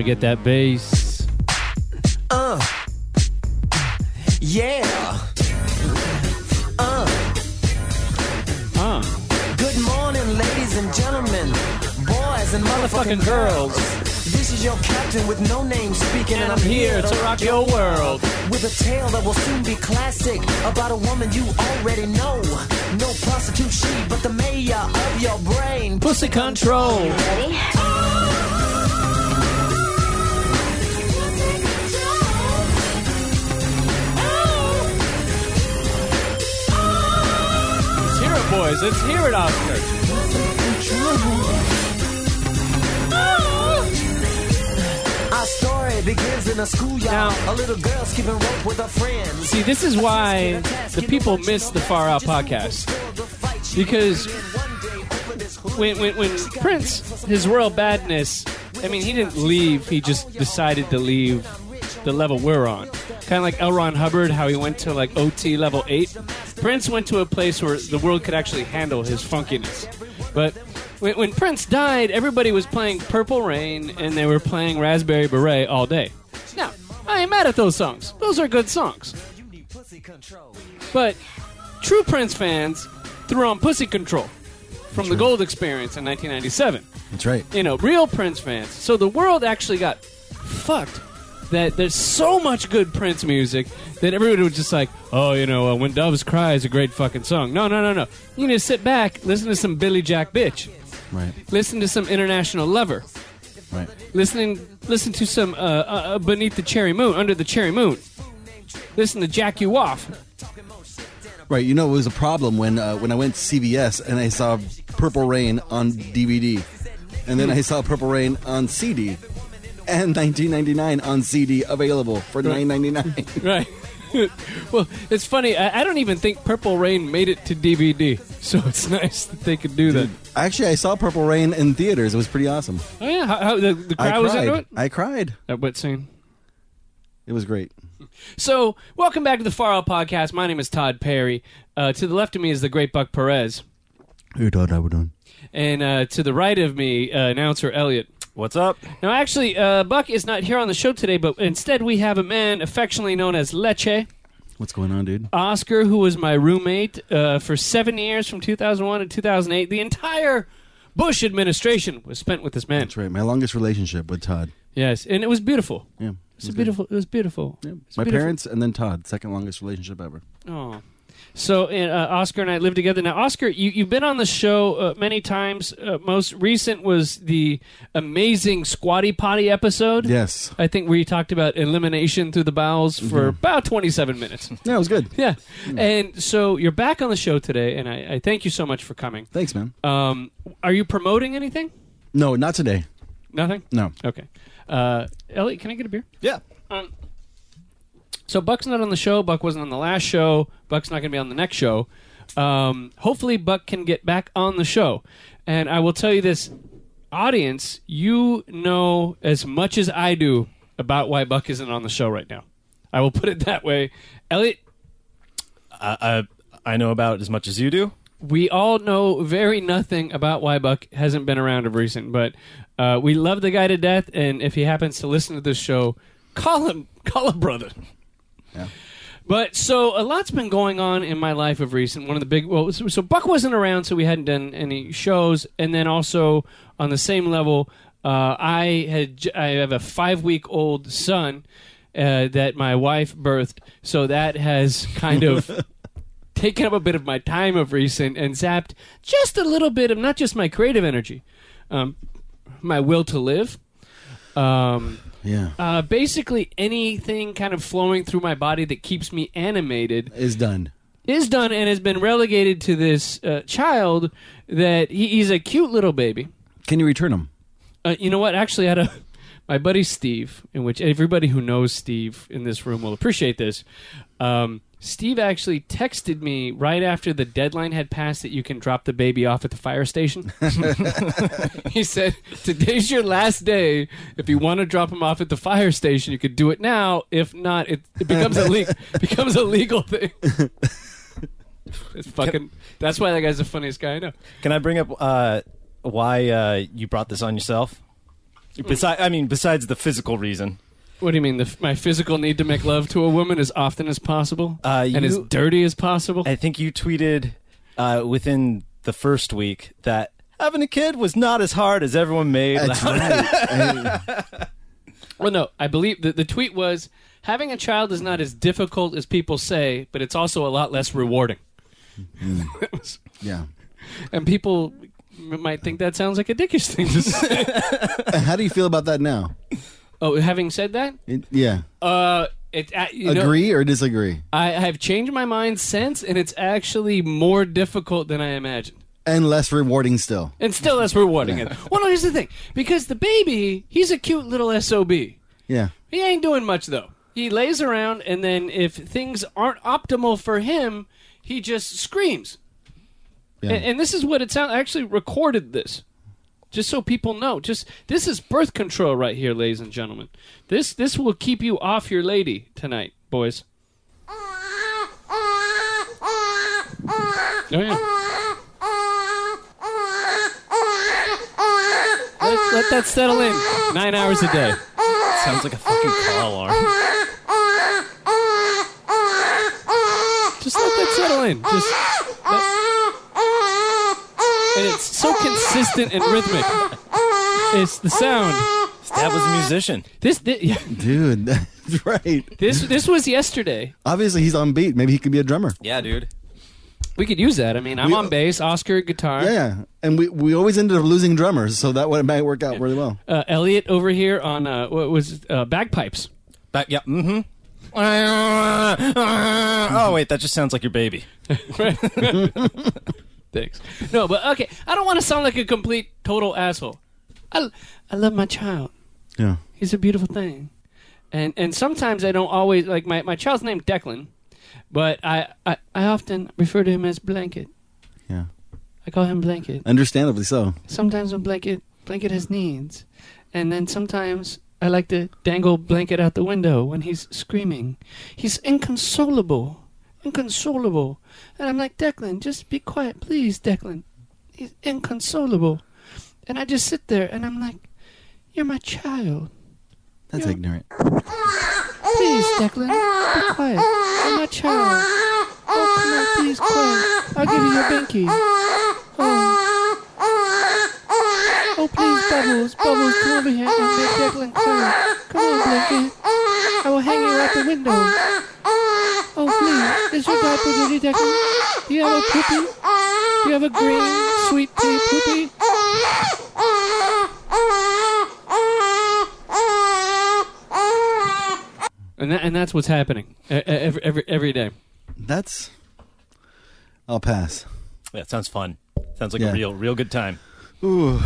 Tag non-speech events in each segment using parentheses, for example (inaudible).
me get that bass. Uh. Yeah. Uh. Huh. Good morning, ladies and gentlemen, boys and motherfucking, Motherfucking girls. This is your captain with no name speaking, And I'm here to rock your world. with a tale that will soon be classic about a woman you already know. No prostitute she, but the mayor of your brain. Pussy control. Let's hear boys. Let's hear it, Oscar. Our story begins in a schoolyard. Now- a little girl skipping rope with her friends. See, this is why the people miss the Far Out podcast. Because when, when, when Prince, his royal badness, I mean, he didn't leave, he just decided to leave the level we're on. Kind of like L. Ron Hubbard, how he went to like OT level 8. Prince went to a place where the world could actually handle his funkiness. But when, when Prince died, everybody was playing Purple Rain and they were playing Raspberry Beret all day. Now, I ain't mad at those songs. Those are good songs. But true Prince fans threw on Pussy Control from the Gold Experience in 1997. That's right. You know, real Prince fans. So the world actually got fucked. That there's so much good Prince music that everybody was just like, oh, you know, uh, When Doves Cry is a great fucking song. No, no, no, no. You need to sit back, listen to some Billy Jack Bitch, Right. listen to some International Lover, Right. listening, listen to some uh, uh, uh, Beneath the Cherry Moon, Under the Cherry Moon. Listen to Jack You Off. Right. You know, it was a problem when uh, when I went to CVS and I saw Purple Rain on DVD, and then I saw Purple Rain on CD, and 1999 on CD available for 9.99. Right. (laughs) (laughs) well, it's funny. I, I don't even think Purple Rain made it to DVD, so (laughs) it's nice that they could do that. Actually, I saw Purple Rain in theaters. It was pretty awesome. Oh yeah, how, how the, the crowd I was cried. into it. I cried. That wet scene. It was great. So, welcome back to the Far Out Podcast. My name is Todd Perry. Uh, to the left of me is the great Buck Perez, Who thought I would done? and uh, to the right of me, uh, announcer Elliot. What's up? Now, actually, uh, Buck is not here on the show today, but instead we have a man affectionately known as Leche. What's going on, dude? Oscar, who was my roommate uh, for seven years from 2001 to 2008. The entire Bush administration was spent with this man. That's right. My longest relationship with Todd. Yes, and it was beautiful. Yeah. It was good. beautiful. It was beautiful. Yeah. It's My beautiful. parents and then Todd. Second longest relationship ever. Oh. So uh, Oscar and I live together now. Oscar, you, you've been on the show uh, many times. Uh, most recent was the amazing Squatty Potty episode. Yes. I think where you talked about elimination through the bowels for about 27 minutes. Yeah, it was good. Yeah. And so you're back on the show today, and I, I thank you so much for coming. Thanks, man. Um, are you promoting anything? No, not today. Nothing? No. Okay. Uh, Elliot, can I get a beer? Yeah. Um, so Buck's not on the show. Buck wasn't on the last show. Buck's not going to be on the next show. Um, hopefully, Buck can get back on the show. And I will tell you this, audience, you know as much as I do about why Buck isn't on the show right now. I will put it that way. Elliot, I, I I know about as much as you do. we all know very nothing about why Buck hasn't been around of recent, but uh, we love the guy to death. And if he happens to listen to this show, call him, call him brother. Yeah. But so a lot's been going on in my life of recent. One of the big well, so, so Buck wasn't around, so we hadn't done any shows, and then also on the same level, uh, I had I have a five week old son uh, that my wife birthed, so that has kind of (laughs) taken up a bit of my time of recent and zapped just a little bit of not just my creative energy, um, my will to live. Um, Yeah. uh, basically, anything kind of flowing through my body that keeps me animated Is done. is done and has been relegated to this uh, child that he, he's a cute little baby. Can you return them? Uh, you know what? Actually, I had a (laughs) my buddy Steve, in which everybody who knows Steve in this room will appreciate this. Um, Steve actually texted me right after the deadline had passed that you can drop the baby off at the fire station. (laughs) he said, "Today's your last day. If you want to drop him off at the fire station, you could do it now. If not, it, it becomes a le- (laughs) becomes a legal thing." It's fucking. That's why that guy's the funniest guy I know. Can I bring up uh, why uh, you brought this on yourself? Besides, I mean, besides the physical reason. What do you mean? The, my physical need to make love to a woman as often as possible Uh, and as you- dirty as possible? I think you tweeted uh, within the first week that having a kid was not as hard as everyone made. That's out. right. (laughs) Hey, Well, no, I believe the, the tweet was having a child is not as difficult as people say, but it's also a lot less rewarding. It yeah. (laughs) and people m- might think that sounds like a dickish thing to say. (laughs) How do you feel about that now? Oh, having said that, It, yeah. uh, it uh, you know, Agree or disagree? I have changed my mind since, and it's actually more difficult than I imagined. And less rewarding still. And still less rewarding. it. (laughs) Well, no, here's the thing. Because the baby, he's a cute little SOB. Yeah. He ain't doing much though. He lays around, and then if things aren't optimal for him, he just screams. Yeah. And, and this is what it sounds. I actually recorded this, just so people know. Just this is birth control right here, ladies and gentlemen. This this will keep you off your lady tonight, boys. Oh yeah. Let, let that settle in. Nine hours a day. Sounds like a fucking car alarm. Just let that settle in. Just let- and it's so consistent and rhythmic. It's the sound. His dad was a musician. This, thi- yeah, Dude, (laughs) that's right. this this was yesterday. Obviously, he's on beat. Maybe he could be a drummer. Yeah, dude. We could use that. I mean, I'm We- on bass, Oscar guitar. Yeah, yeah. And we, we always ended up losing drummers, so that would might work out really well. Uh, Elliot over here on uh, what was it? uh, bagpipes. Back, yeah. Mm-hmm. (laughs) oh wait, that just sounds like your baby. (laughs) Thanks. No, but okay. I don't want to sound like a complete total asshole. I, I love my child. Yeah. He's a beautiful thing. And and sometimes I don't always like my, my child's named Declan, but I, I, I often refer to him as Blanket. Yeah. I call him Blanket. Understandably so. Sometimes when Blanket Blanket has needs. And then sometimes I like to dangle Blanket out the window when he's screaming. He's inconsolable. Inconsolable. And I'm like, Declan, just be quiet, please, Declan. He's inconsolable. And I just sit there and I'm like, You're my child. That's Yeah. ignorant. Please, Declan, be quiet. You're my child. Oh, come on, please, quiet. I'll give you your binky. Oh. Oh, please, Bubbles. Bubbles, come over here and make Declan quiet. Come on, Blanket. I will hang you out the window. Oh, please. Is your diaper dirty, Declan? Do you have a poopy? Do you have a green, sweet pea poopy? And, that, and that's what's happening every, every, every day. That's. I'll pass. Yeah, it sounds fun. Sounds like Yeah. a real, real good time. Ooh,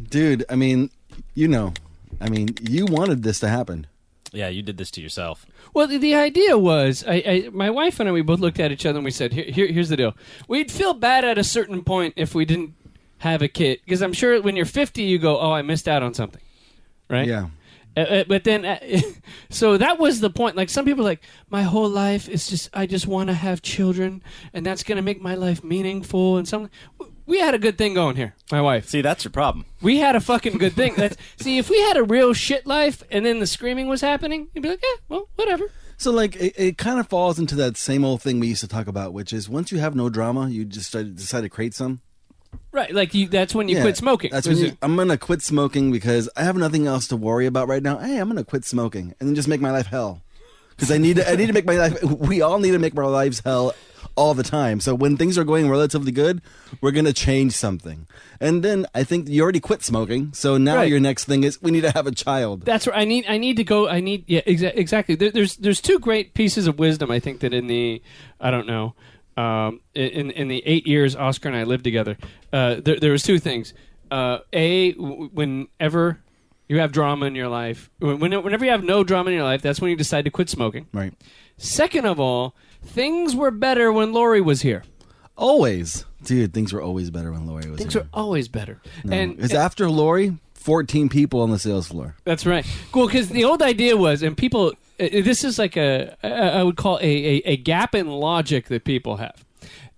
dude. I mean, you know, I mean, you wanted this to happen. Yeah, you did this to yourself. Well, the, the idea was, I, I, my wife and I, we both looked at each other and we said, here, here, "Here's the deal. We'd feel bad at a certain point if we didn't have a kid, because I'm sure when you're 50, you go, oh, I missed out on something, right? Yeah. Uh, uh, but then, uh, (laughs) so that was the point. Like some people, are like my whole life is just I just want to have children, and that's gonna make my life meaningful. And some, we had a good thing going here. My wife, See, that's your problem. we had a fucking good thing. That's, (laughs) see, if we had a real shit life, and then the screaming was happening, you'd be like, yeah, well, whatever. So, like, it, it kind of falls into that same old thing we used to talk about, which is once you have no drama, you just start, decide to create some. Right, like you, that's when you Yeah, quit smoking. That's when you, I'm gonna quit smoking because I have nothing else to worry about right now. Hey, I'm gonna quit smoking and then just make my life hell. Because I need to, I need to make my life. (laughs) We all need to make our lives hell all the time. So when things are going relatively good, we're gonna change something. And then I think you already quit smoking, so now Right. your next thing is we need to have a child. That's right. I need. I need to go. I need. Yeah, exa- exactly. There, there's there's two great pieces of wisdom. I think that in the I don't know, um, in in the eight years Oscar and I lived together, uh, there there was two things. Uh, a w- whenever you have drama in your life, when, whenever you have no drama in your life, that's when you decide to quit smoking. Right. Second of all, things were better when Lori was here. Always, dude. Things were always better when Lori was here. Things here. were always better. No. And it's after Lori, 14 people on the sales floor. That's right. Cool, because the old idea was, and people, uh, this is like a, I I would call a, a, a gap in logic that people have.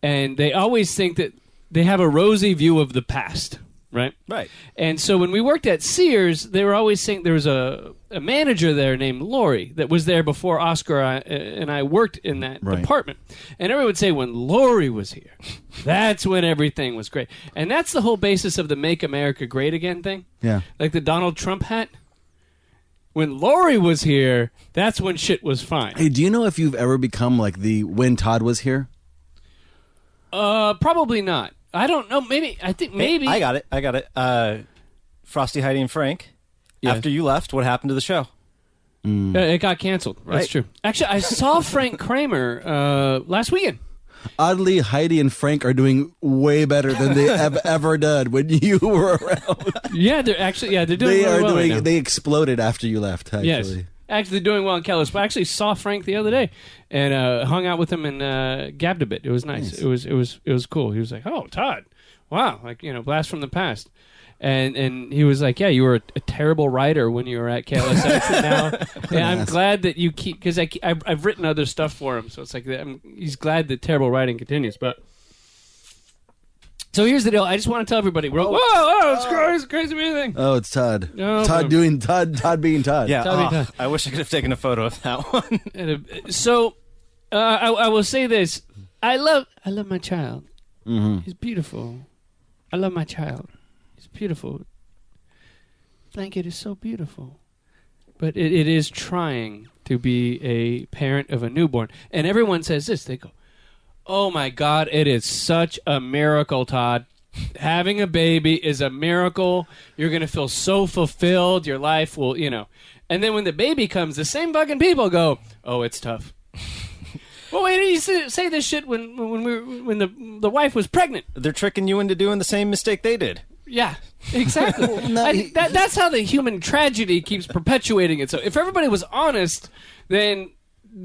And they always think that they have a rosy view of the past, right? Right. And so when we worked at Sears, they were always saying there was a, a manager there named Lori that was there before Oscar I- and I worked in that Right. department. And everyone would say when Lori was here, (laughs) that's when everything was great. And that's the whole basis of the Make America Great Again thing. Yeah. Like the Donald Trump hat. When Lori was here, that's when shit was fine. Hey, do you know if you've ever become like the when Todd was here? Uh, probably not. I don't know. Maybe I think maybe I got it. I got it. Uh, Frosty, Heidi, and Frank. Yes. After you left, what happened to the show? Uh, it got canceled. That's true. Actually, I saw (laughs) Frank Kramer uh, last weekend. Oddly, Heidi and Frank are doing way better than they (laughs) have ever done when you were around. Yeah, they're actually yeah they're doing they really are well right doing. now. they exploded after you left. Actually, yes, actually doing well in Kellis. I actually saw Frank the other day and uh, hung out with him and uh, gabbed a bit. It was nice. Nice. It was it was it was cool. He was like, "Oh, Todd, wow, like you know, blast from the past." And and he was like, "Yeah, you were a, a terrible writer when you were at KLSX, and now (laughs) and I'm glad that you keep because I I've, I written other stuff for him, so it's like I'm, he's glad that terrible writing continues." But so here's the deal: I just want to tell everybody, we're, whoa, whoa, it's crazy, crazy thing. Oh, it's Todd. No, Todd no. doing Todd. Todd being Todd. Yeah. Tell me oh, that. I wish I could have taken a photo of that one. (laughs) So uh, I, I will say this: I love I love my child. Mm-hmm. He's beautiful. I love my child. He's beautiful. Blanket is so beautiful, but it, it is trying to be a parent of a newborn. And everyone says this: they go, "Oh my God, it is such a miracle, Todd." Having a baby is a miracle. You're going to feel so fulfilled. Your life will, you know. And then when the baby comes, the same fucking people go, "Oh, it's tough." (laughs) well, wait, did you say, say this shit when when we were, when the the wife was pregnant? They're tricking you into doing the same mistake they did. Yeah, exactly. (laughs) no, I, that, that's how the human tragedy keeps perpetuating itself. If everybody was honest, then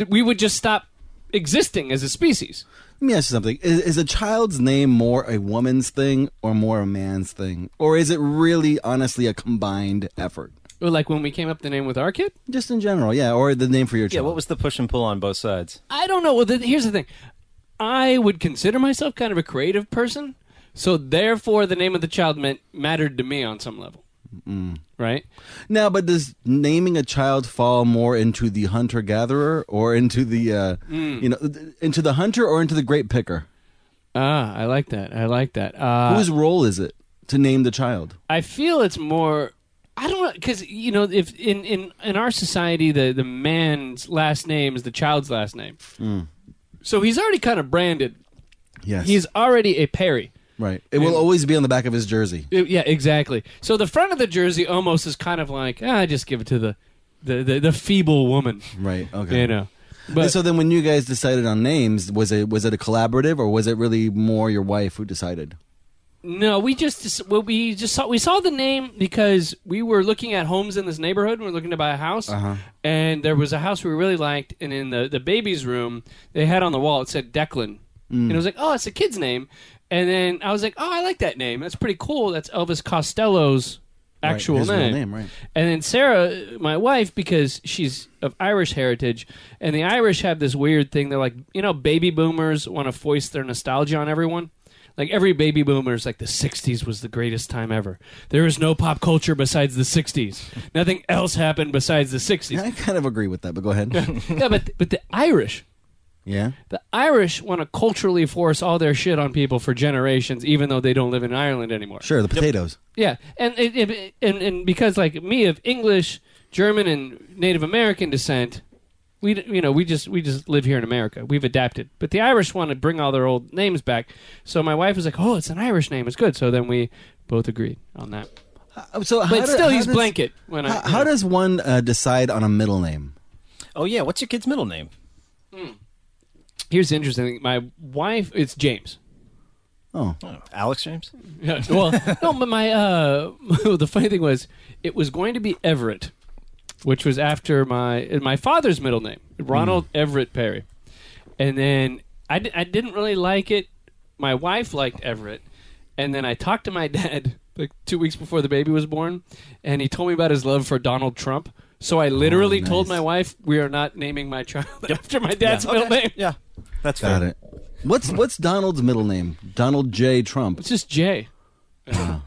we would just stop existing as a species. Let me ask you something: is, is a child's name more a woman's thing or more a man's thing, or is it really, honestly, a combined effort? Or like when we came up with the name with our kid. Just in general, yeah, or the name for your child. Yeah. What was the push and pull on both sides? I don't know. Well, the, here's the thing. I would consider myself kind of a creative person, so therefore the name of the child meant mattered to me on some level. Right? now? But does naming a child fall more into the hunter gatherer or into the, uh, Hmm. you know, into the hunter or into the grape picker? Ah, I like that. I like that. Uh, Whose role is it to name the child? I feel it's more. I don't know because you know if in, in in our society the the man's last name is the child's last name, so he's already kind of branded. Yes, He's already a Perry. Right. It will always be on the back of his jersey. Uh, Yeah, exactly. So the front of the jersey almost is kind of like ah, just give it to the the the, the feeble woman, Right. Okay. you know. And But so then, when you guys decided on names, was it was it a collaborative or was it really more your wife who decided? No, we just well, we just saw we saw the name because we were looking at homes in this neighborhood. and We were looking to buy a house, Uh-huh. and there was a house we really liked. And in the the baby's room, they had on the wall it said Declan, and it was like, oh, it's a kid's name. And then I was like, oh, I like that name. That's pretty cool. That's Elvis Costello's Right, actual real name. name, right. And then Sarah, my wife, because she's of Irish heritage, and the Irish have this weird thing. They're like, you know, baby boomers want to foist their nostalgia on everyone. Like every baby boomer is like the '60s was the greatest time ever. There is no pop culture besides the '60s. (laughs) Nothing else happened besides the '60s. I kind of agree with that, but go ahead. (laughs) yeah, but but the Irish, yeah. the Irish want to culturally force all their shit on people for generations, even though they don't live in Ireland anymore. Sure, the potatoes. Yeah, and it, it, and and because like me of English, German, and Native American descent, we d- you know we just we just live here in America. We've adapted, but the Irish want to bring all their old names back. So my wife was like, "Oh, it's an Irish name. It's good." So then we both agreed on that. Uh, So, how But do- still, how he's does- blanket when I. How, you how know. does one uh, decide on a middle name? Oh yeah. What's your kid's middle name? Here's the interesting thing. My wife, it's James. Oh, Oh, Alex James. Yeah, well, (laughs) no, but my uh, (laughs) the funny thing was, it was going to be Everett, which was after my my father's middle name, Ronald Everett Perry, and then I, di- I didn't really like it. My wife liked Everett, and then I talked to my (laughs) dad like two weeks before the baby was born, and he told me about his love for Donald Trump. So I literally told nice. my wife we are not naming my child after my dad's middle name. Yeah, that's got fair. it. What's what's Donald's middle name? Donald J. Trump. It's just Jay. Ah.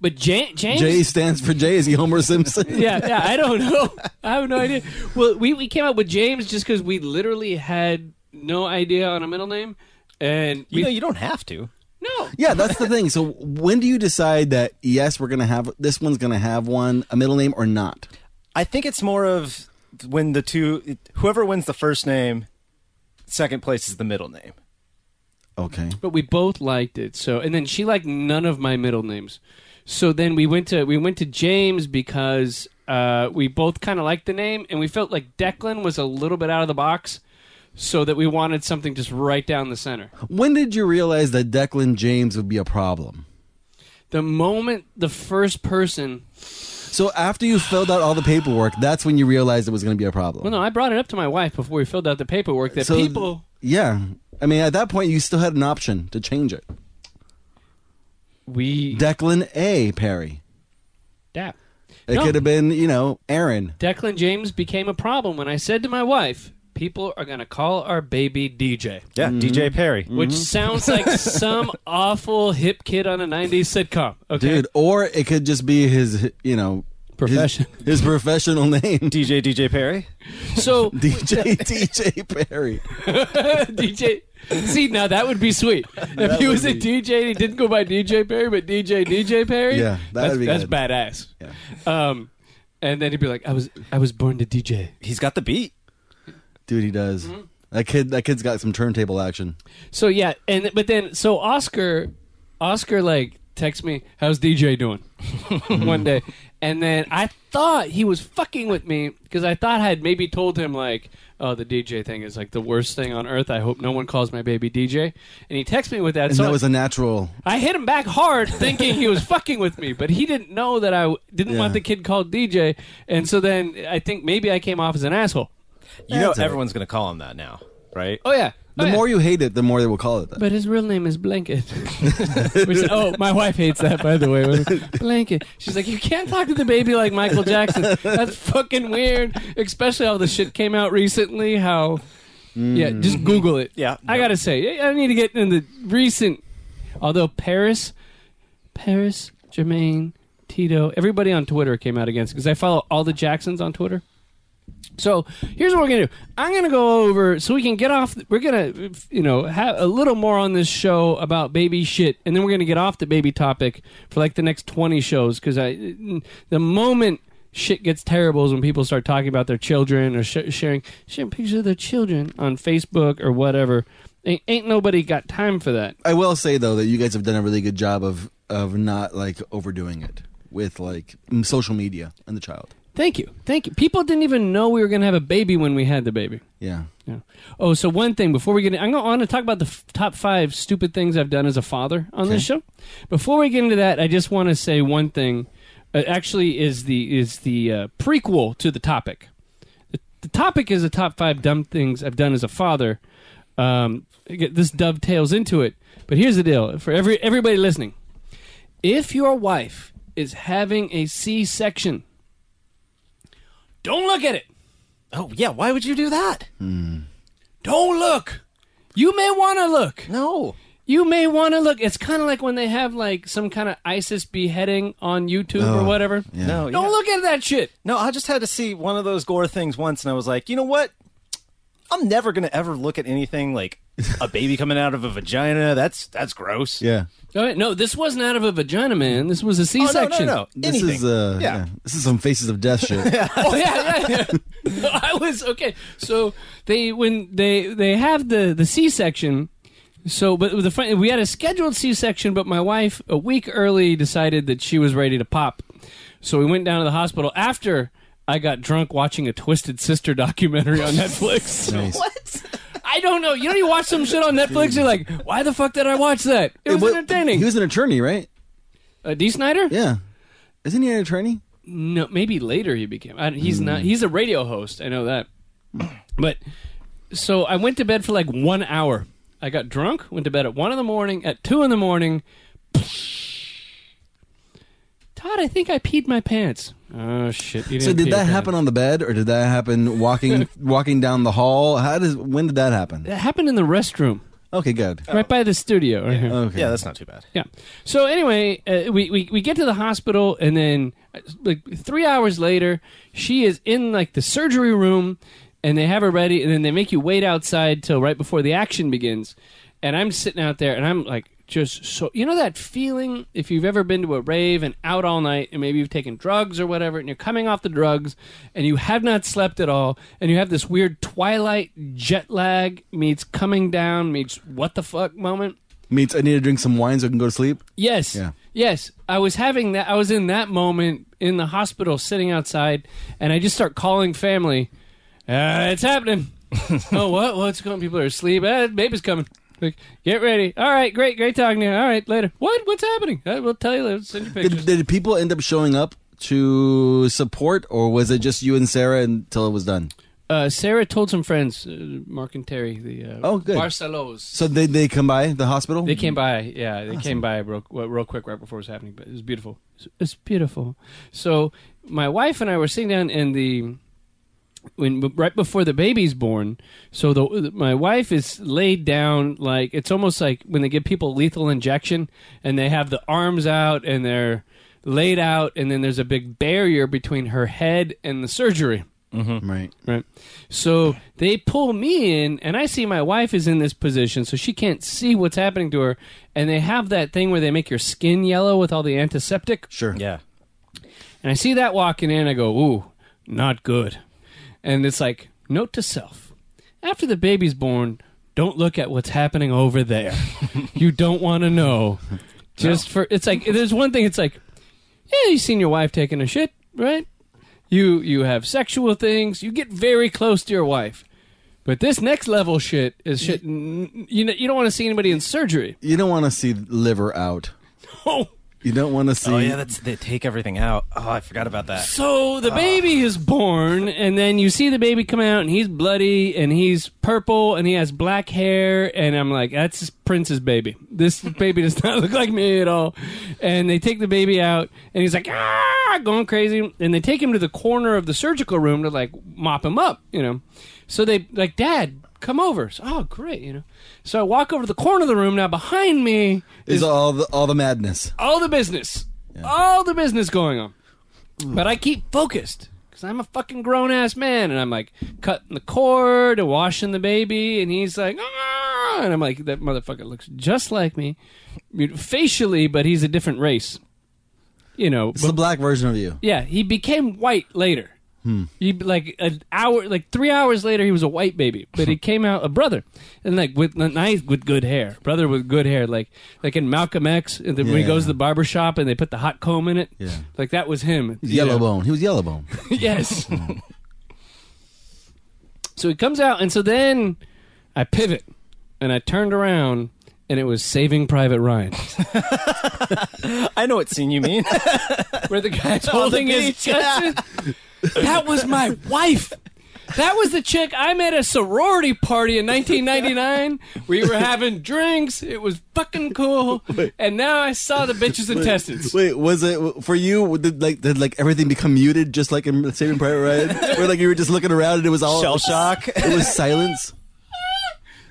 But Ja- James, J stands for J. Is he Homer Simpson? (laughs) yeah, yeah, I don't know. I have no idea. Well, we, we came up with James just because we literally had no idea on a middle name, and we You know, you don't have to. no. Yeah, that's the thing. So when do you decide that yes, we're gonna have this one's gonna have one a middle name or not? I think it's more of when the two, whoever wins the first name, second place is the middle name. Okay. but we both liked it. So, and then she liked none of my middle names. So then we went to we went to James because uh, we both kind of liked the name, and we felt like Declan was a little bit out of the box, so that we wanted something just right down the center. When did you realize that Declan James would be a problem? The moment the first person, So after you filled out all the paperwork, that's when you realized it was going to be a problem. well, no, I brought it up to my wife before we filled out the paperwork that So- people. Yeah. I mean, at that point, you still had an option to change it. We Declan A. Perry. yeah. It No. could have been, you know, Aaron. Declan James became a problem when I said to my wife, "People are going to call our baby DJ." Yeah, mm-hmm. DJ Perry. which mm-hmm. sounds like (laughs) some awful hip kid on a 90s sitcom. Okay. Dude, or it could just be his, you know, Profession. His, his professional name. (laughs) DJ DJ Perry. So, (laughs) DJ DJ Perry. (laughs) DJ. See, now that would be sweet. If he was a be- DJ and he didn't go by DJ Perry, but DJ DJ Perry. Yeah, that that's, would be that's good. badass. Yeah. Um, and then he'd be like, "I was, I was born to DJ." He's got the beat. Dude, he does. Mm-hmm. That kid that kid's got some turntable action. So yeah, and but then so Oscar, Oscar like texts me, "How's DJ doing?" one day, and then I thought he was fucking with me because I thought I had maybe told him like, "Oh, the DJ thing is like the worst thing on earth. I hope no one calls my baby DJ." And he texted me with that. And so that was a natural I hit him back hard, thinking he was fucking with me, but he didn't know that I didn't Yeah. want the kid called DJ, and so then I think maybe I came off as an asshole. You know, That's everyone's going to call him that now, right? Oh yeah. The Oh, yeah. more you hate it, the more they will call it that. But his real name is Blanket. (laughs) Which, oh, my wife hates that, by the way. Blanket. She's like, you can't talk to the baby like Michael Jackson. That's fucking weird. Especially how the shit came out recently. How, yeah, mm-hmm. just Google it. Yeah. I gotta say, I need to get in the recent. Although Paris, Paris, Jermaine, Tito, everybody on Twitter came out against because I follow all the Jacksons on Twitter. So here's what we're gonna do. I'm gonna go over so we can get off. We're gonna, you know, have a little more on this show about baby shit, and then we're gonna get off the baby topic for like the next 20 shows because I, the moment shit gets terrible is when people start talking about their children or sh- sharing sharing pictures of their children on Facebook or whatever. Ain't, ain't nobody got time for that. I will say though that you guys have done a really good job of of not like overdoing it with like social media and the child. Thank you, thank you. People didn't even know we were gonna have a baby when we had the baby. Yeah. Yeah. Oh, so one thing before we get in, I'm going to talk about the f- top five stupid things I've done as a father on this show. Before we get into that, I just want to say one thing. Uh, actually, is the is the uh, prequel to the topic. The, the topic is the top five dumb things I've done as a father. Um, this dovetails into it, but here's the deal for every everybody listening: if your wife is having a C-section, don't look at it. Oh, yeah. Why would you do that? Hmm. Don't look. You may want to look. No. You may want to look. It's kind of like when they have like some kind of ISIS beheading on YouTube or Oh, whatever. yeah. No. Don't yeah. look at that shit. No, I just had to see one of those gore things once, and I was like, you know what? I'm never gonna ever look at anything like a baby coming out of a vagina. That's that's gross. Yeah. All right, no, this wasn't out of a vagina, man. This was a Oh, no, C-section. no, no. This Anything. is uh Yeah. yeah. This is some faces of death shit. (laughs) oh yeah, yeah, yeah. (laughs) I was okay. So they when they they have the the C section. So, but the fun- we had a scheduled C section, but my wife a week early decided that she was ready to pop. So we went down to the hospital after I got drunk watching a Twisted Sister documentary on Netflix. (laughs) Nice. What? I don't know. You know, you watch some shit on Netflix, you're like, why the fuck did I watch that? It was wa- entertaining. He was an attorney, right? uh, Dee Snider? Yeah. Isn't he an attorney? No, maybe later he became. I, he's not. He's a radio host. I know that. But so I went to bed for like one hour. I got drunk. Went to bed at one in the morning. At two in the morning, Todd, I think I peed my pants. Oh shit! You So didn't did pee that happen on the bed or did that happen walking (laughs) walking down the hall? How does when did that happen? That happened in the restroom. Okay, good. right by the studio. Right here. Okay. Yeah, that's not too bad. Yeah. So anyway, uh, we, we we get to the hospital, and then uh, like three hours later, she is in like the surgery room, and they have her ready, and then they make you wait outside till right before the action begins, and I'm sitting out there, and I'm like just so you know that feeling if you've ever been to a rave and out all night and maybe you've taken drugs or whatever and you're coming off the drugs and you have not slept at all and you have this weird twilight jet lag meets coming down meets what the fuck moment meets I need to drink some wine so I can go to sleep. Yes. Yeah. Yes. I was having that. I was in that moment in the hospital sitting outside, and I just start calling family. Uh, it's happening. (laughs) oh, what? What's going People are asleep. Uh, baby's coming. Like, get ready. All right. Great. Great talking to you. All right. Later. What? What's happening? I will tell you later. Send you pictures. Did, did people end up showing up to support, or was it just you and Sarah until it was done? uh, Sarah told some friends, uh, Mark and Terry, the uh, Oh, good. Barcelos. So they they come by the hospital. They came by, yeah. They came by real, real quick right before it was happening, but it was beautiful. It's, it's beautiful. So my wife and I were sitting down in the when right before the baby's born. So the my wife is laid down like it's almost like when they give people lethal injection and they have the arms out and they're laid out, and then there's a big barrier between her head and the surgery. Mm-hmm. Right. Right. So they pull me in, and I see my wife is in this position, so she can't see what's happening to her. And they have that thing where they make your skin yellow with all the antiseptic. Sure. Yeah. And I see that walking in, I go, ooh, not good. And it's like, note to self after the baby's born, don't look at what's happening over there. (laughs) you don't want to know. Just for, it's like, there's one thing, it's like, yeah, you've seen your wife taking a shit, right? You you have sexual things. You get very close to your wife, but this next level shit is shit. You know, you don't want to see anybody in surgery. You don't want to see liver out. (laughs) Oh, You don't want to see. Oh yeah, that's they take everything out. Oh, I forgot about that. so the baby is born, and then you see the baby come out, and he's bloody, and he's purple, and he has black hair, and I'm like, that's Prince's baby. This baby does not (laughs) look like me at all. And they take the baby out, and he's like, ah, going crazy, and they take him to the corner of the surgical room to like mop him up, you know. So they like, Dad, come over. So, oh, great, you know. So I walk over to the corner of the room. Now behind me is all the all the madness. all the business, all the business going on. But I keep focused because I'm a fucking grown ass man, and I'm like cutting the cord and washing the baby, and he's like, ah, and I'm like, that motherfucker looks just like me, facially, but he's a different race. You know, It's the black version of you. yeah, he became white later. Hmm. He like an hour, like three hours later, he was a white baby, but he came out a brother, and like with nice with good hair, brother with good hair, like like in Malcolm X, and then when he Yeah. goes to the barber shop and they put the hot comb in it, Yeah. like that was him. He's know? yellow bone. He was yellow bone. (laughs) yes. so he comes out, and so then I pivot, and I turned around, and it was Saving Private Ryan, (laughs) I know what scene you mean. (laughs) where the guy's holding his beach. chest. That was my wife. That was the chick I met at a sorority party in 1999. We were having drinks. It was fucking cool. And now I saw the bitch's intestines. Wait, was it for you? Did like did like everything become muted, just like in Saving Private Ryan, where like you were just looking around and it was all Shell shock. It was silence. (laughs)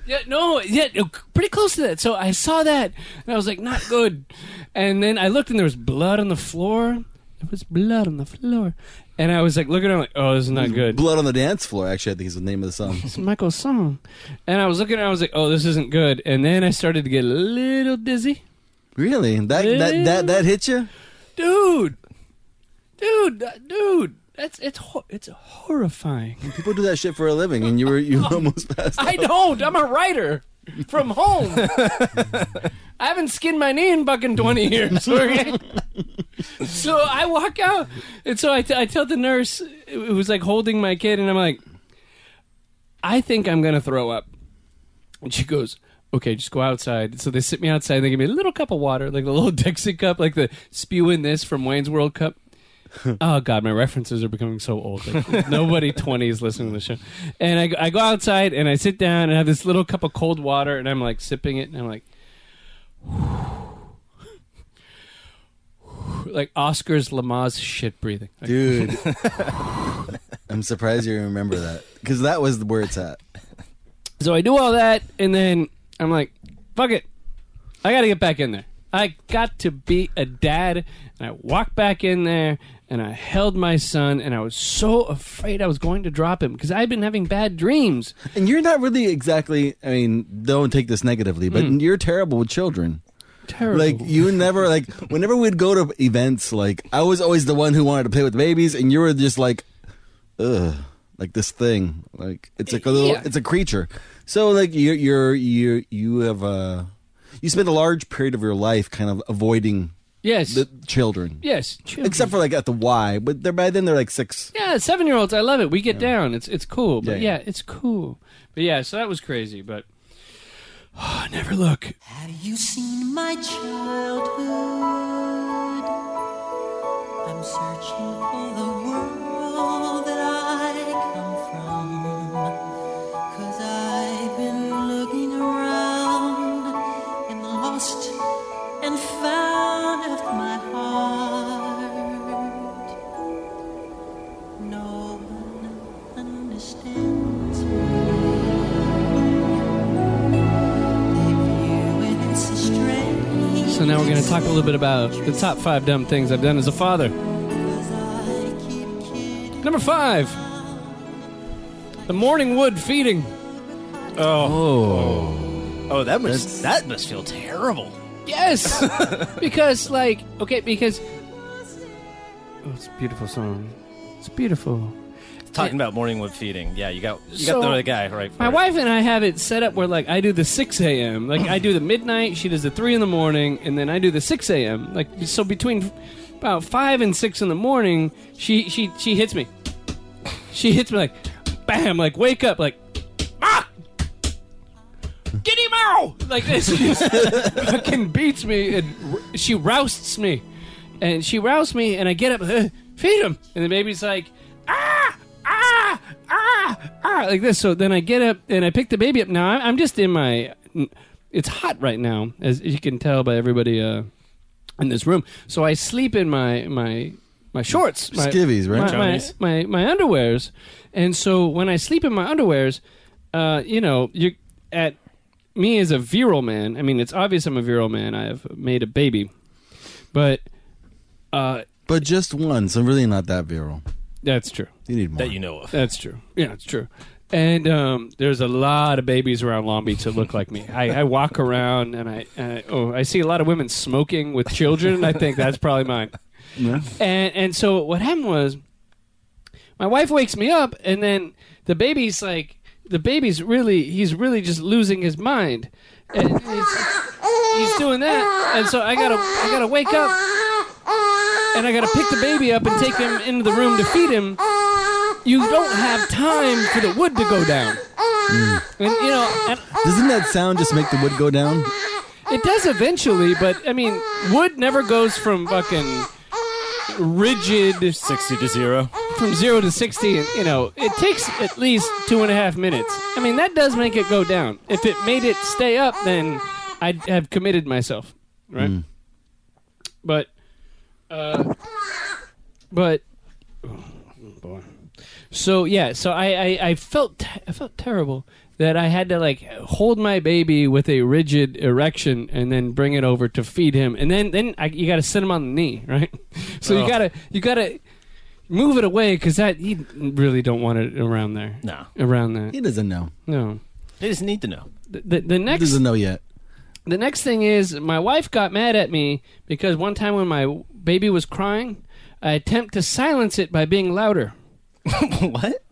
Yeah, no, yeah, pretty close to that. So I saw that, and I was like, not good. And then I looked, and there was blood on the floor. There was blood on the floor, and I was like looking around, like, oh, this is not good. Blood on the dance floor. Actually, I think is the name of the song. It's Michael's song, and I was looking, and I was like, oh, this isn't good. And then I started to get a little dizzy, Really? That that that that hit you? dude, dude, dude. That's it's hor- it's horrifying. People do that shit for a living, and you were you were (laughs) almost passed. Out. I don't. I'm a writer from home. I haven't skinned my knee in fucking 20 years. (laughs) Okay? so I walk out, and so I, t- I tell the nurse who was like holding my kid, and I'm like, I think I'm gonna throw up. And she goes, Okay, just go outside. So they sit me outside. And they give me a little cup of water, like a little (laughs) Dixie cup, like the spew in this from Wayne's World Cup. (laughs) oh God, my references are becoming so old. Like, (laughs) nobody twenty is listening to the show. And I, I go outside and I sit down and I have this little cup of cold water and I'm like sipping it and I'm like, (sighs) like Oscar's Lamaze shit breathing. Like, Dude, (laughs) I'm surprised you remember that because that was where it's at. So I do all that, and then I'm like, fuck it. I got to get back in there. I got to be a dad. And I walk back in there and I held my son and I was so afraid I was going to drop him because I've been having bad dreams. And you're not really exactly. I mean, don't take this negatively, but you're terrible with children. Terrible. Like you never like whenever we'd go to events, like I was always the one who wanted to play with the babies, and you were just like, ugh, like this thing, like it's like a little, Yeah. it's a creature. So like you're you're you you have uh you spend a large period of your life kind of avoiding yes. the children, yes. children. except for like at the Y, but they're by then they're like six. Yeah, seven year olds, I love it. We get down. It's it's cool. But Yeah, yeah, yeah. it's cool. But yeah, so that was crazy. But oh, never look. Have you seen my childhood? I'm searching for the So now we're going to talk a little bit about the top five dumb things I've done as a father. Number five, the morning wood feeding. Oh, Oh, oh that must that must feel terrible. Yes, (laughs) because like okay, because oh, it's a beautiful song. It's beautiful. Talking about morning wood feeding. Yeah, you got you So, got the right guy right. for My it. wife and I have it set up where like I do the six a.m. Like I do the midnight, she does the three in the morning, and then I do the six a.m. Like so between about five and six in the morning, she she she hits me. She hits me like, bam! Like wake up! Like, ah, get him out! Like (laughs) this, just fucking beats me and r- she rousts me, and she rousts me, and I get up, "Uh, feed him, and the baby's like, ah, ah, ah, like this. So then I get up and I pick the baby up. Now I'm I'm just in my. It's hot right now, as you can tell by everybody uh, in this room. So I sleep in my my my shorts, my, Skivvies, right? My, my, my my underwears, and so when I sleep in my underwears, uh, you know, you at me as a virile man. I mean, it's obvious I'm a virile man. I have made a baby, but uh, but just one, so really not that virile. That's true. You need more. that you know of. That's true. Yeah, it's true. And um, there's a lot of babies around Long Beach that look like me. I, I walk around and I, and I oh I see a lot of women smoking with children. I think that's probably mine. Yeah. And and so what happened was, my wife wakes me up, and then the baby's like, the baby's really, he's really just losing his mind, and he's, he's doing that, and so I gotta, I gotta wake up, and I gotta pick the baby up and take him into the room to feed him. You don't have time for the wood to go down, hmm. and you know, and Doesn't that sound just make the wood go down? it does eventually, but I mean, wood never goes from fucking rigid Sixty to zero. from zero to sixty, and you know, it takes at least two and a half minutes. I mean, that does make it go down. If it made it stay up, then I'd have committed myself, right? Hmm. But, uh, but, oh, boy. So yeah, so I, I, I felt te- I felt terrible that I had to like hold my baby with a rigid erection and then bring it over to feed him, and then then I, you got to sit him on the knee, (laughs) right? So Oh. you gotta you gotta move it away because that you really don't want it around there. No, around that. He doesn't know. No. they just need to know. The, the, the He next doesn't know yet. the next thing is my wife got mad at me because one time when my baby was crying, I attempt to silence it by being louder. what?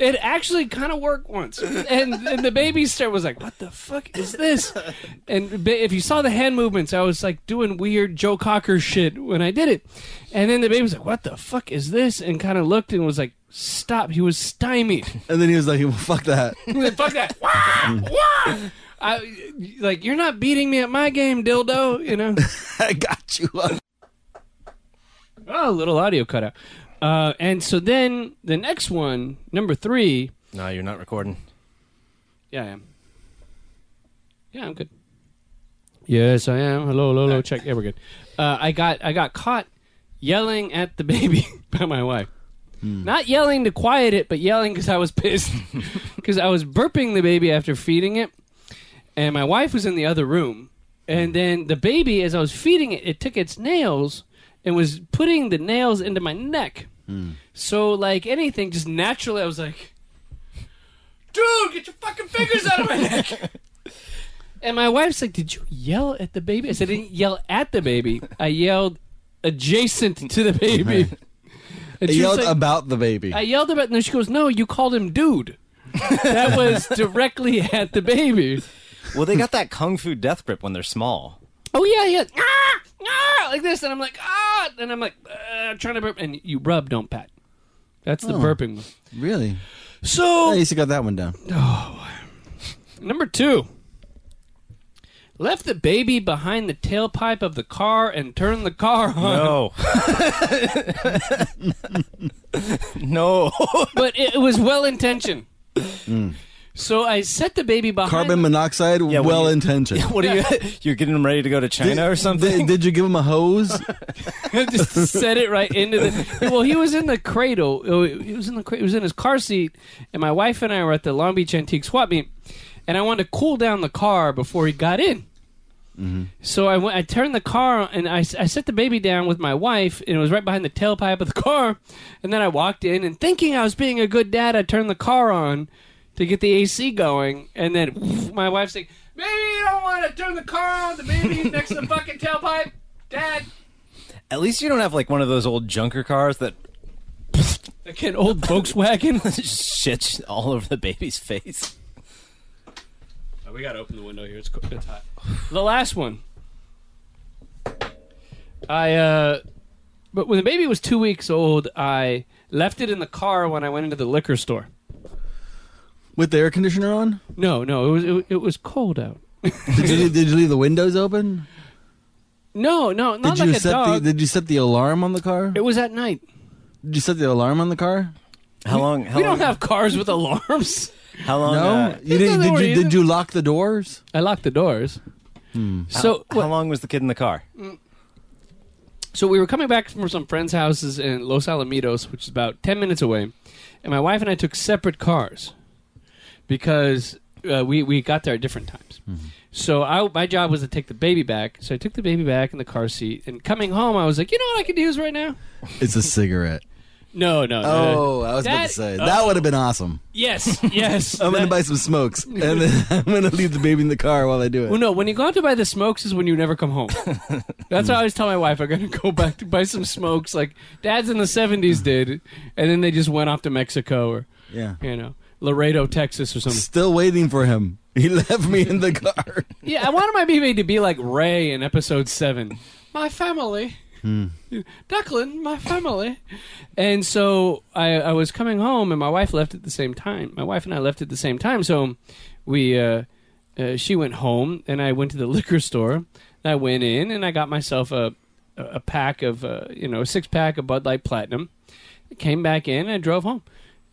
It actually kind of worked once. And, and the baby star was like, "What the fuck is this?" And ba- if you saw the hand movements, I was like doing weird Joe Cocker shit when I did it. And then the baby was like, "What the fuck is this?" And kind of looked and was like, "Stop!" He was stymied. And then he was like, well, (laughs) "Fuck that." (laughs) He was like, Fuck that! Wah! Wah! I, like you're not beating me at my game, dildo. You know. (laughs) I got you. Oh, a little audio cutout. Uh, and so then the next one, number three, No, you're not recording. Yeah, I am. Yeah, I'm good. Yes, I am. Hello, hello, hello. Check. Yeah, we're good. Uh, I got I got caught yelling at the baby (laughs) by my wife. Not yelling to quiet it, but yelling because I was pissed. (laughs) Because I was burping the baby after feeding it, and my wife was in the other room. And then the baby, as I was feeding it, it took its nails and was putting the nails into my neck. Hmm. So, like anything, just naturally, I was like, dude, get your fucking fingers out of my neck. (laughs) And my wife's like, did you yell at the baby? I said, I didn't yell at the baby. I yelled adjacent to the baby. And I she was yelled like- about the baby. I yelled about and then she goes, no, you called him dude. that was (laughs) directly at the baby. Well, they got that kung fu death grip when they're small. Oh, yeah, yeah. Ah, ah, like this. And I'm like, ah. And I'm like, uh, trying to burp. And you rub, don't pat. That's the Oh. burping one. really? So, At least you got that one down. Number two. Left the baby behind the tailpipe of the car and turned the car on. No. (laughs) (laughs) no. But it, it was well intentioned. So I set the baby behind. Carbon monoxide, when well you- intentioned. (laughs) what are you? (laughs) You're getting them ready to go to China or something? Did, (laughs) did you give him a hose? just set it right into the. Well, he was in the cradle. Oh, He was in the. cra- He was in his car seat, and my wife and I were at the Long Beach Antique Swap Meet, and I wanted to cool down the car before he got in. Mm-hmm. So I went. I turned the car and I, I set the baby down with my wife, and it was right behind the tailpipe of the car. And then I walked in, and thinking I was being a good dad, I turned the car on to get the AC going, and then my wife's like, "Baby, you don't want to turn the car on. The baby (laughs) next to the fucking tailpipe, Dad." At least you don't have like one of those old junker cars that (laughs) Like an old Volkswagen. (laughs) shits all over the baby's face. Oh, we gotta open the window here. It's co- it's hot. The last one. I uh, but when the baby was two weeks old, I left it in the car when I went into the liquor store. With the air conditioner on? No, no, it was it, it was cold out. (laughs) Did you, did you leave the windows open? No, no, not Did like you a set dog. the Did you set the alarm on the car? it was at night. Did you set the alarm on the car? How long? How we long, don't have cars with alarms. (laughs) How long? No, uh, you There's didn't. no Did you, reason. did you lock the doors? I locked the doors. So how long was the kid in the car? So we were coming back from some friends' houses in Los Alamitos, which is about ten minutes away, and my wife and I took separate cars because uh, we we got there at different times. Mm-hmm. So I, my job was to take the baby back. So I took the baby back in the car seat, and coming home, I was like, you know what I could use right now? (laughs) It's a cigarette. No, no. no. Oh, I was about That- to say oh. that would have been awesome. Yes, (laughs) yes. I'm gonna buy some smokes, and then (laughs) I'm gonna leave the baby in the car while I do it. Well, no. When you go out to buy the smokes is when you never come home. That's why I always tell my wife I'm gonna go back to buy some smokes, like dads in the '70s mm-hmm. did, and then they just went off to Mexico or Yeah, you know Laredo, Texas, or something. still waiting for him. He (laughs) left me in the car. Yeah, I wanted my baby to be like Ray in Episode Seven. My family, Declan, my family. And so I, I was coming home, and my wife left at the same time. My wife and I left at the same time. So we, uh, uh, she went home, and I went to the (laughs) liquor store. And I went in, and I got myself a a pack of, uh, you know, a six pack of Bud Light Platinum. Came back in, and I drove home.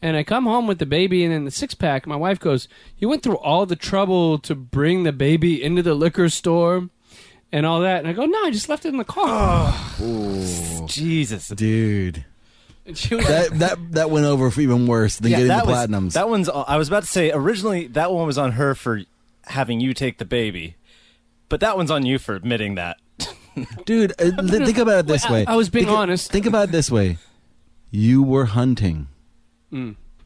And I come home with the baby and then the six pack. My wife goes, You went through all the trouble to bring the baby into the liquor store and all that. And I go, No, I just left it in the car. (sighs) Jesus. Dude, And she was like, that that that went over for even worse than getting the that was, platinums. That one's. I was about to say originally that one was on her for having you take the baby, but that one's on you for admitting that. (laughs) Dude, uh, th- think about it this Wait, I- way. I was being Think- honest. Think about it this way. You were hunting.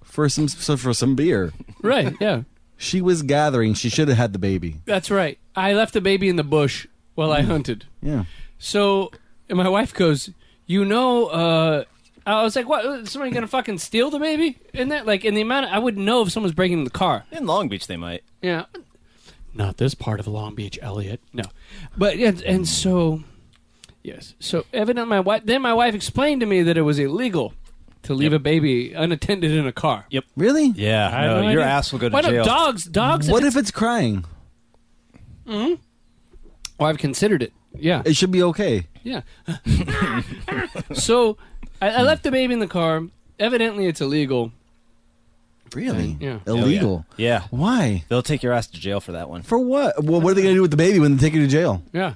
For some so for some beer. Right, yeah. She was gathering. She should have had the baby. That's right. I left the baby in the bush while I hunted. Yeah. So, and my wife goes, You know, uh, I was like, What? Is somebody going to fucking steal the baby? In that, like, in the amount, I wouldn't know if someone's breaking the car. In Long Beach, they might. Yeah. Not this part of Long Beach, Elliot. No. But yeah, and so yes. So evidently my wife then my wife explained to me that it was illegal to leave Yep. a baby unattended in a car. Yep. Really? Yeah. I have no, no your idea. ass will go to Why not jail. dogs dogs What if, if it's crying? Mm-hmm. it's, oh, I've considered it. Yeah. It should be okay. Yeah. (laughs) so I, I left the baby in the car. Evidently, it's illegal. Really? Yeah. Illegal. Yeah. Why? They'll take your ass to jail for that one. For what? Well, what are they going to do with the baby when they take you to jail? Yeah.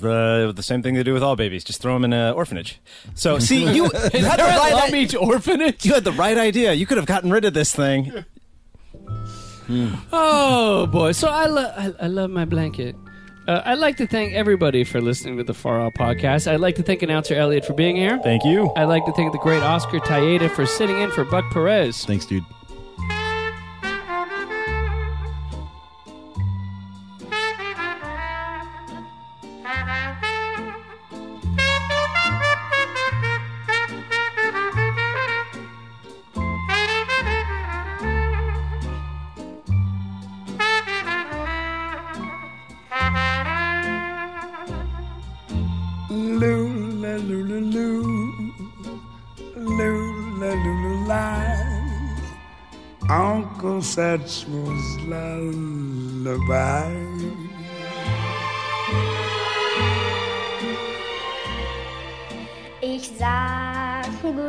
The the same thing they do with all babies. Just throw them in an orphanage. So (laughs) see, you, you Is had the there a right Long i- Beach orphanage? you had the right idea. You could have gotten rid of this thing. Oh boy! So I, lo- I, I love my blanket. Uh, I'd like to thank everybody for listening to the Far Out podcast. I'd like to thank announcer Elliot for being here. Thank you. I'd like to thank the great Oscar Tayeda for sitting in for Buck Perez. Thanks, dude.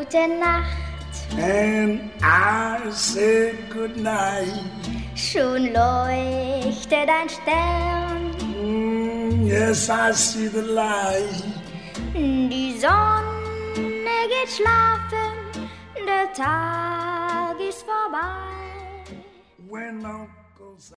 Gute Nacht, And I said good night. schon leuchtet ein Stern. Mm, yes, I see the light. Die Sonne geht schlafen, der Tag ist vorbei. When